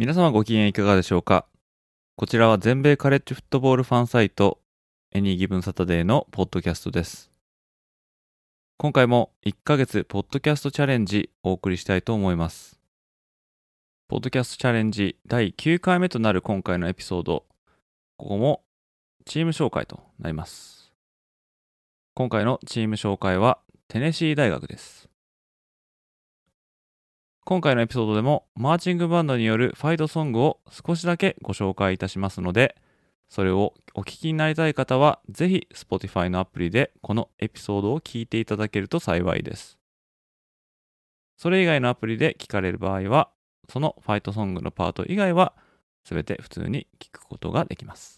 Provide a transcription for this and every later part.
皆様ご機嫌いかがでしょうか？こちらは全米カレッジフットボールファンサイトエニーギブンサタデーのポッドキャストです。今回も1ヶ月ポッドキャストチャレンジお送りしたいと思います。ポッドキャストチャレンジ第9回目となる今回のエピソードここもチーム紹介となります。今回のチーム紹介はテネシー大学です。今回のエピソードでもマーチングバンドによるファイトソングを少しだけご紹介いたしますのでそれをお聞きになりたい方はぜひ Spotify のアプリでこのエピソードを聞いていただけると幸いですそれ以外のアプリで聞かれる場合はそのファイトソングのパート以外はすべて普通に聞くことができます。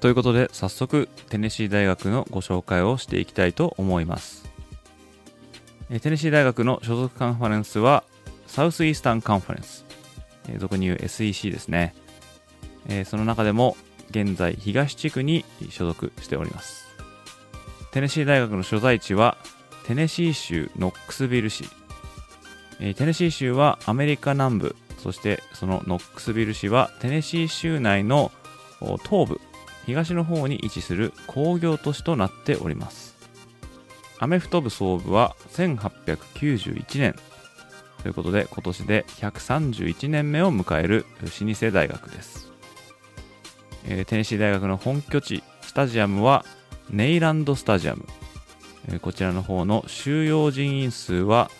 ということで早速テネシー大学のご紹介をしていきたいと思います。テネシー大学の所属カンファレンスはサウスイースタンカンファレンス、え俗に言う SEC ですね。その中でも現在東地区に所属しております。テネシー大学の所在地はテネシー州ノックスビル市。テネシー州はアメリカ南部、そしてそのノックスビル市はテネシー州内の東部、東の方に位置する工業都市となっております。アメフト部創部は1891年ということで今年で131年目を迎える老舗大学です。えーテネシー大学の本拠地スタジアムはネイランドスタジアム。えーこちらの方の収容人員数は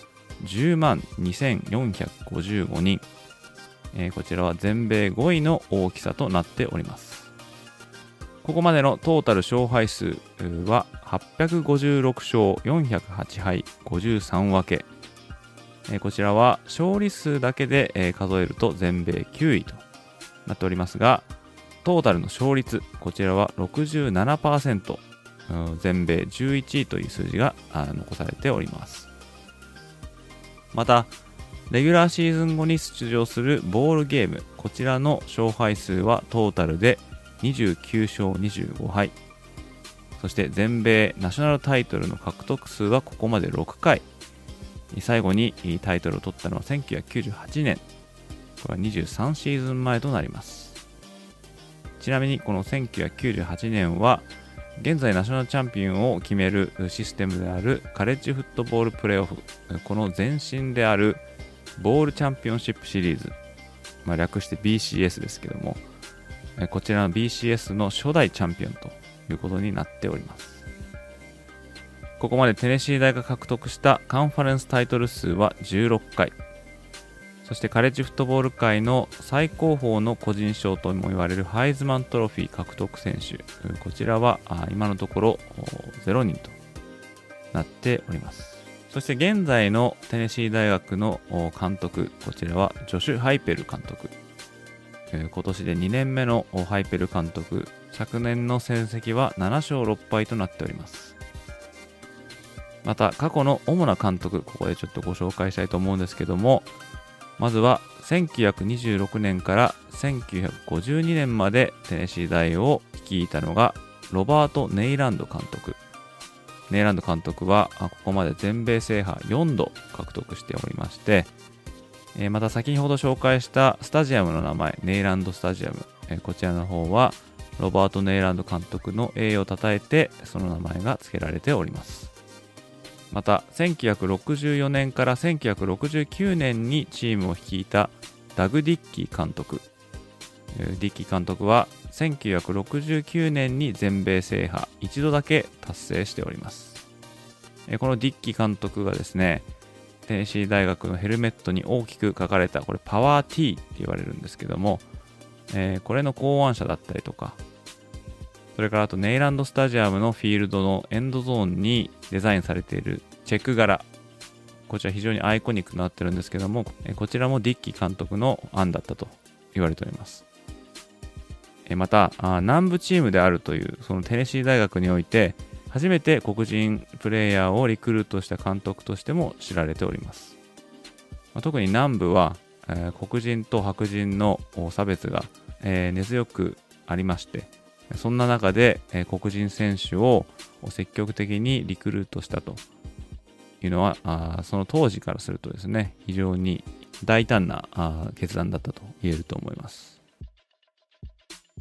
10万2455人。えーこちらは全米5位の大きさとなっております。ここまでのトータル勝敗数は856勝408敗53分け。えこちらは勝利数だけでえ数えると全米9位となっておりますが、トータルの勝率、こちらは67%、全米11位という数字が残されております。また、レギュラーシーズン後に出場するボールゲーム、こちらの勝敗数はトータルで29勝25敗。そして全米ナショナルタイトルの獲得数はここまで6回。最後にタイトルを取ったのは1998年。これは23シーズン前となります。ちなみにこの1998年は現在ナショナルチャンピオンを決めるシステムであるカレッジフットボールプレーオフ、この前身であるボールチャンピオンシップシリーズ、まあ、略して BCS ですけども、こちらの BCS の初代チャンピオンということになっております。ここまでテネシー大が獲得したカンファレンスタイトル数は16回。そしてカレッジフットボール界の最高峰の個人賞とも言われるハイズマントロフィー獲得選手。こちらは今のところ0人となっております。そして現在のテネシー大学の監督、こちらはジョシュ・ハイペル監督。今年で2年目のハイペル監督、昨年の成績は7勝6敗となっております。また、過去の主な監督、ここでちょっとご紹介したいと思うんですけども、まずは1926年から1952年までテネシー大を率いたのがロバート・ネイランド監督。ネイランド監督はここまで全米制覇4度獲得しておりまして、えまた先ほど紹介したスタジアムの名前ネイランドスタジアム、えこちらの方はロバート・ネイランド監督の栄誉を称えてその名前が付けられております。また1964年から1969年にチームを率いたダグ・ディッキー監督。ディッキー監督は1969年に全米制覇一度だけ達成しております。このディッキー監督がですねテネシー大学のヘルメットに大きく書かれたこれパワー T って言われるんですけども、えーこれの考案者だったりとかそれからあとネイランドスタジアムのフィールドのエンドゾーンにデザインされているチェック柄こちら非常にアイコニックになってるんですけどもえこちらもディッキー監督の案だったと言われております。えまたあ南部チームであるというそのテネシー大学において初めて黒人プレイヤーをリクルートした監督としても知られております、まあ特に南部は、えー黒人と白人の差別が、えー根強くありましてそんな中で、えー黒人選手を積極的にリクルートしたと。いうのはあその当時からするとですね非常に大胆なあ決断だったと言えると思います。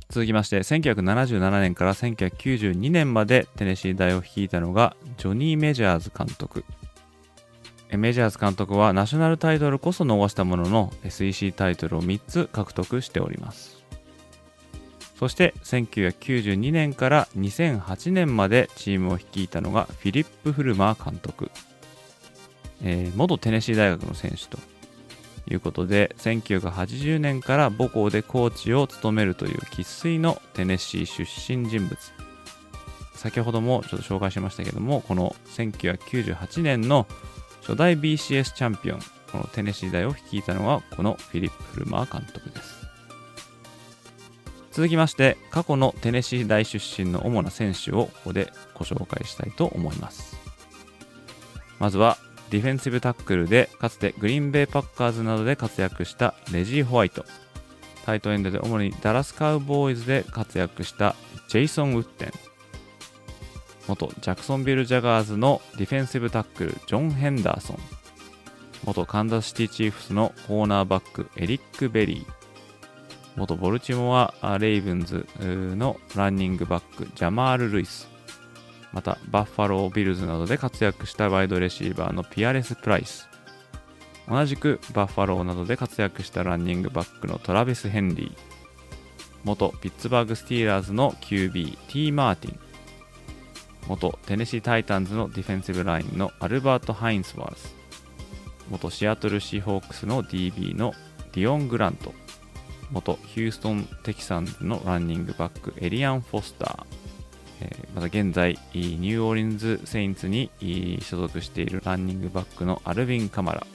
続きまして1977年から1992年までテネシー大を率いたのがジョニー・メジャーズ監督。メジャーズ監督はナショナルタイトルこそ逃したものの SEC タイトルを3つ獲得しております。そして1992年から2008年までチームを率いたのがフィリップ・フルマー監督、えー元テネシー大学の選手と。いうことで1980年から母校でコーチを務めるという生粋のテネシー出身人物。先ほどもちょっと紹介しましたけどもこの1998年の初代 BCS チャンピオンこのテネシー大を率いたのはこのフィリップ・フルマー監督です。続きまして過去のテネシー大出身の主な選手をここでご紹介したいと思います。まずはディフェンシブタックルでかつてグリーンベイパッカーズなどで活躍したレジー・ホワイト。タイトエンドで主にダラスカウボーイズで活躍したジェイソン・ウィッテン。元ジャクソンビル・ジャガーズのディフェンシブタックルジョン・ヘンダーソン。元カンザスシティ・チーフスのコーナーバックエリック・ベリー。元ボルチモア・レイブンズのランニングバックジャマール・ルイス。またバッファロー・ビルズなどで活躍したワイドレシーバーのピアレス・プライス。同じくバッファローなどで活躍したランニングバックのトラビス・ヘンリー。元ピッツバーグ・スティーラーズの QB ティー・マーティン。元テネシー・タイタンズのディフェンシブラインのアルバート・ハインスワーズ。元シアトル・シーホークスの DB のディオン・グラント。元ヒューストン・テキサンズのランニングバックアリアン・フォスター。また現在ニューオーリンズ・セインツに所属しているランニングバックのアルビン・カマラ。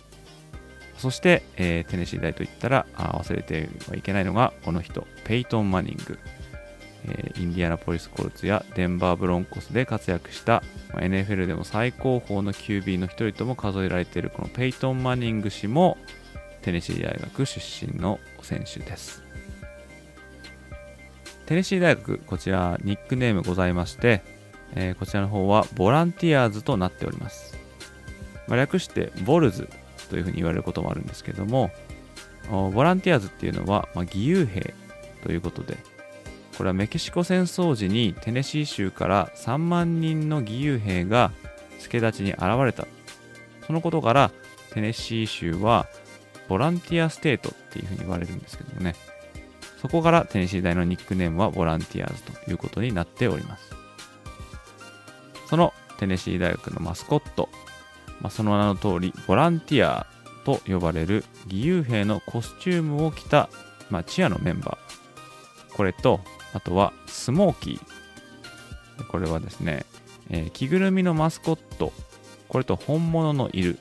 そして、テネシー大といったら忘れてはいけないのがこの人ペイトン・マニング、インディアナポリス・コルツやデンバー・ブロンコスで活躍した、NFL でも最高峰の QB の一人とも数えられているこのペイトン・マニング氏もテネシー大学出身の選手です。テネシー大学、こちらニックネームございまして、えーこちらの方は Volunteers となっております。まあ略して Vols というふうに言われることもあるんですけども、 Volunteers っていうのは、まあ、義勇兵ということで、これはメキシコ戦争時にテネシー州から3万人の義勇兵が助太刀に現れた。そのことから、テネシー州は Volunteer State っていうふうに言われるんですけどもね、そこからテネシー大のニックネームはボランティアーズということになっております。そのテネシー大学のマスコット、まあ、その名の通りボランティアと呼ばれる義勇兵のコスチュームを着た、まあ、チアのメンバー。これと、あとはスモーキー。これはですね、えー着ぐるみのマスコット、これと本物の犬、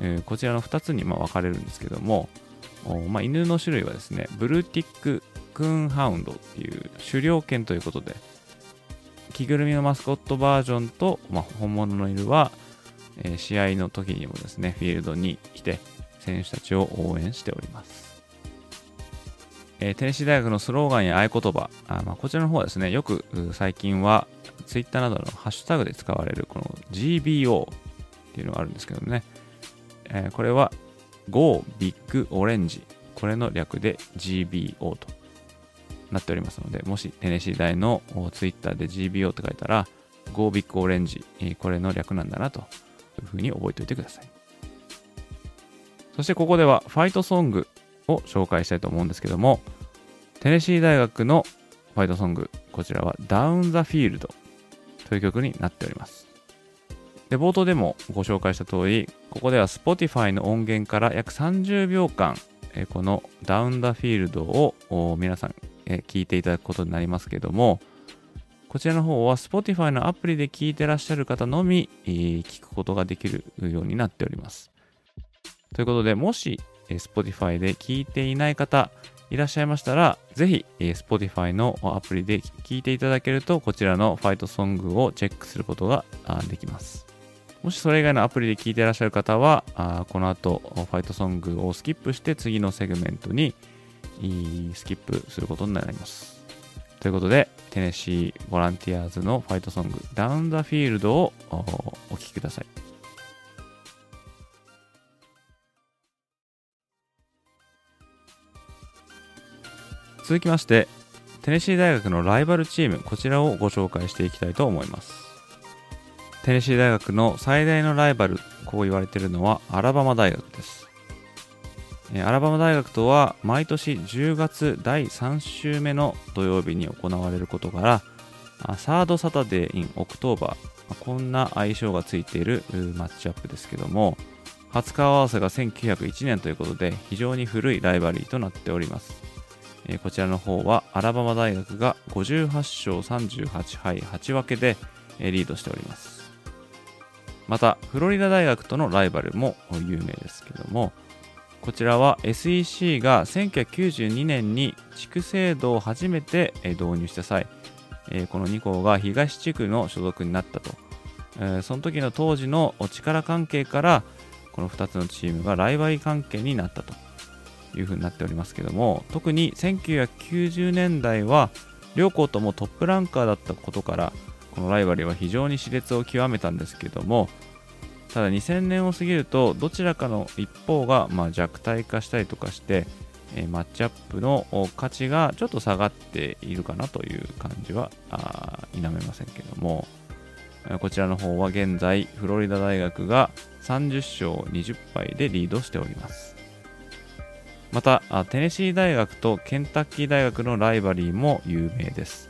えーこちらの2つにま分かれるんですけども、まあ、犬の種類はですね、ブルーティック・クーンハウンドっていう狩猟犬ということで、着ぐるみのマスコットバージョンと、まあ、本物の犬は、えー試合の時にもですね、フィールドに来て、選手たちを応援しております。えーテネシー大学のスローガンや合言葉、あまあ、こちらの方はですね、よく最近は Twitter などのハッシュタグで使われるこの GBO っていうのがあるんですけどね、えーこれは Go Big Orange これの略で GBO となっておりますので、もしテネシー大のツイッターで GBO って書いたら、Go Big Orange これの略なんだなというふうに覚えておいてください。そしてここではファイトソングを紹介したいと思うんですけども、テネシー大学のファイトソング、こちらは Down the Field という曲になっております。で、冒頭でもご紹介した通り、ここでは Spotify の音源から約30秒間、この Down the Field を皆さん、え聞いていただくことになりますけども、こちらの方は Spotify のアプリで聞いてらっしゃる方のみ、え聞くことができるようになっております。ということで、もし、Spotify で聞いていない方いらっしゃいましたら、ぜひ、Spotify のアプリで聞いていただけると、こちらのファイトソングをチェックすることができます。もしそれ以外のアプリで聞いていらっしゃる方は、あこの後、ファイトソングをスキップして次のセグメントにスキップすることになります。ということで、テネシーボランティアーズのファイトソング、ダウンザフィールドをお聴きください。続きまして、テネシー大学のライバルチーム、こちらをご紹介していきたいと思います。テネシー大学の最大のライバル、こう言われているのはアラバマ大学です。アラバマ大学とは毎年10月第3週目の土曜日に行われることから Third Saturday in October こんな愛称がついているマッチアップですけども初顔合わせが1901年ということで非常に古い rivalry となっておりますこちらの方はアラバマ大学が58勝38敗8分けでリードしておりますまた、フロリダ大学とのライバルも有名ですけども、こちらは SEC が1992年に地区制度を初めて導入した際、この2校が東地区の所属になったと。その時の当時の力関係から、この2つのチームがライバル関係になったというふうになっておりますけども、特に1990年代は両校ともトップランカーだったことから、このライバルは非常に熾烈を極めたんですけどもただ2000年を過ぎるとどちらかの一方がま弱体化したりとかして、えマッチアップの価値がちょっと下がっているかなという感じは否めませんけどもこちらの方は現在フロリダ大学が30勝20敗でリードしております。またテネシー大学とケンタッキー大学のライバリーも有名です。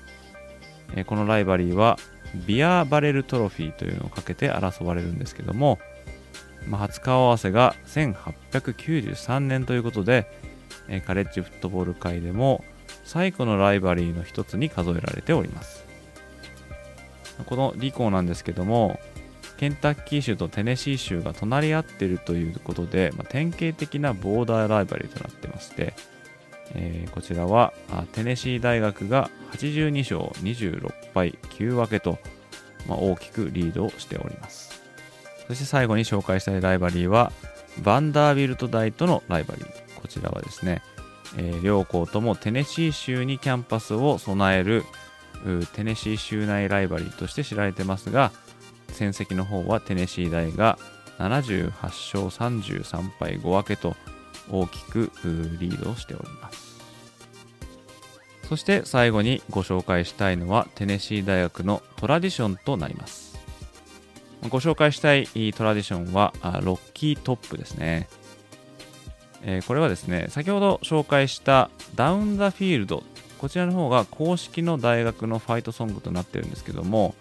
えこのライバリーはビアバレルトロフィーというのをかけて争われるんですけども、まあ、初顔合わせが1893年ということで、えカレッジフットボール界でも最古のライバリーの一つに数えられております。このリコーなんですけどもケンタッキー州とテネシー州が隣り合っているということで、まあ、典型的なボーダーライバリーとなってまして、えー、こちらはテネシー大学が82勝26敗9分けと、まあ、大きくリードをしております。そして最後に紹介したい rivalry はバンダービルト大との rivalry。こちらはですね、えー、両校ともテネシー州にキャンパスを備えるテネシー州内 rivalry として知られてますが戦績の方はテネシー大が78勝33敗5分けと大きくリードしております。そして最後にご紹介したいのはテネシー大学のトラディションとなります。ご紹介したいトラディションはロッキートップですね。これはですね先ほど紹介したダウン・ザ・フィールド。こちらの方が公式の大学のファイトソングとなってるんですけども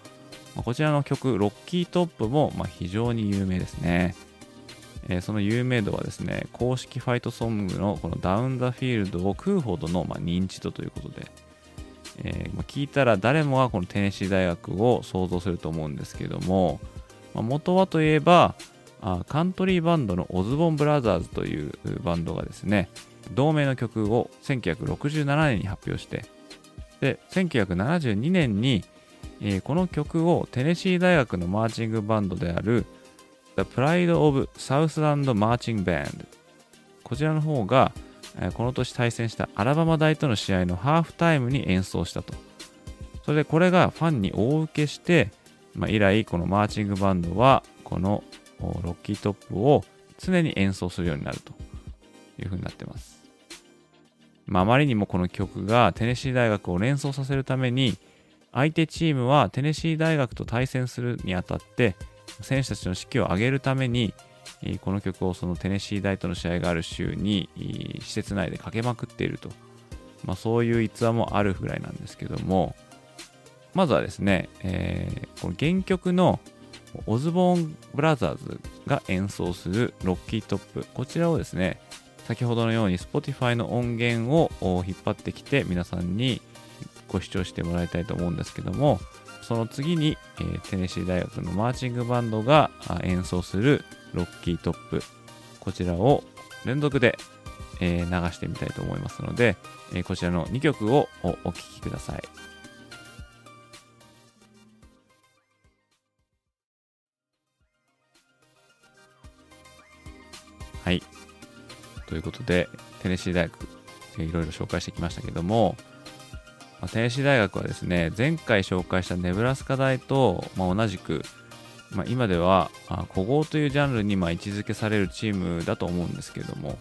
こちらの曲ロッキートップも非常に有名ですね。えー、その有名度はですね、公式ファイトソングのこのダウン・ザ・フィールドを食うほどの、まあ、認知度ということで、えー、まあ、聞いたら誰もがこのテネシー大学を想像すると思うんですけども、まあ、元はといえばあカントリーバンドのオズボン・ブラザーズというバンドがですね同名の曲を1967年に発表してで1972年に、えー、この曲をテネシー大学のマーチングバンドである The Pride of Southland Marching Band こちらの方がこの年対戦したアラバマ大との試合のハーフタイムに演奏したと。それでこれがファンに大受けして、まあ、以来このマーチングバンドはこのロッキートップを常に演奏するようになると。いう風になってます。ま、あまりにもこの曲がテネシー大学を連想させるために、相手チームはテネシー大学と対戦するにあたって、選手たちの士気を上げるために、この曲をそのテネシー大との試合がある週に、施設内でかけまくっていると。まあ、そういう逸話もあるぐらいなんですけども、まずはですね、えーこの原曲のオズボーン・ブラザーズが演奏するロッキートップ、こちらをですね、先ほどのように Spotify の音源を引っ張ってきて皆さんにご視聴してもらいたいと思うんですけども、その次に、えーテネシー大学のマーチングバンドが演奏するロッキートップ、こちらを連続で、えー流してみたいと思いますので、えーこちらの2曲をおお聴きください。はい。ということで、テネシー大学、えーいろいろ紹介してきましたけども、まあテネシー大学はですね、前回紹介したネブラスカ大と、ま、同じく、まあ、今ではあ古豪というジャンルにま位置づけされるチームだと思うんですけれども、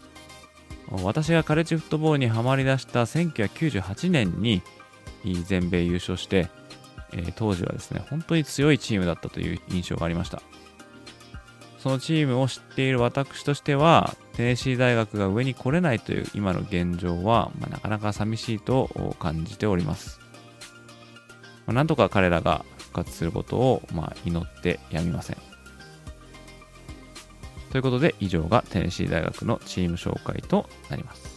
私がカレッジフットボールにはまり出した1998年に全米優勝して、え当時はですね、本当に強いチームだったという印象がありました。そのチームを知っている私としては、テネシー大学が上に来れないという今の現状は、まあなかなか寂しいと感じております。まあなんとか彼らが復活することを、まあ、祈ってやみません。ということで、以上がテネシー大学のチーム紹介となります。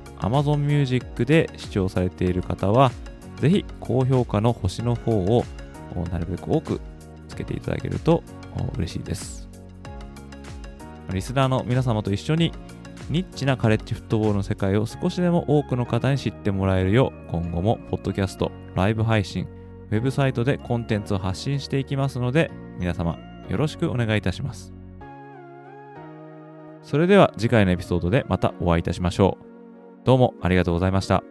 Amazon Music で視聴されている方は、ぜひ高評価の星の方をなるべく多くつけていただけると嬉しいです。リスナーの皆様と一緒にニッチなカレッジフットボールの世界を少しでも多くの方に知ってもらえるよう今後もポッドキャスト、ライブ配信、ウェブサイトでコンテンツを発信していきますので皆様よろしくお願いいたします。それでは次回のエピソードでまたお会いいたしましょう。どうもありがとうございました。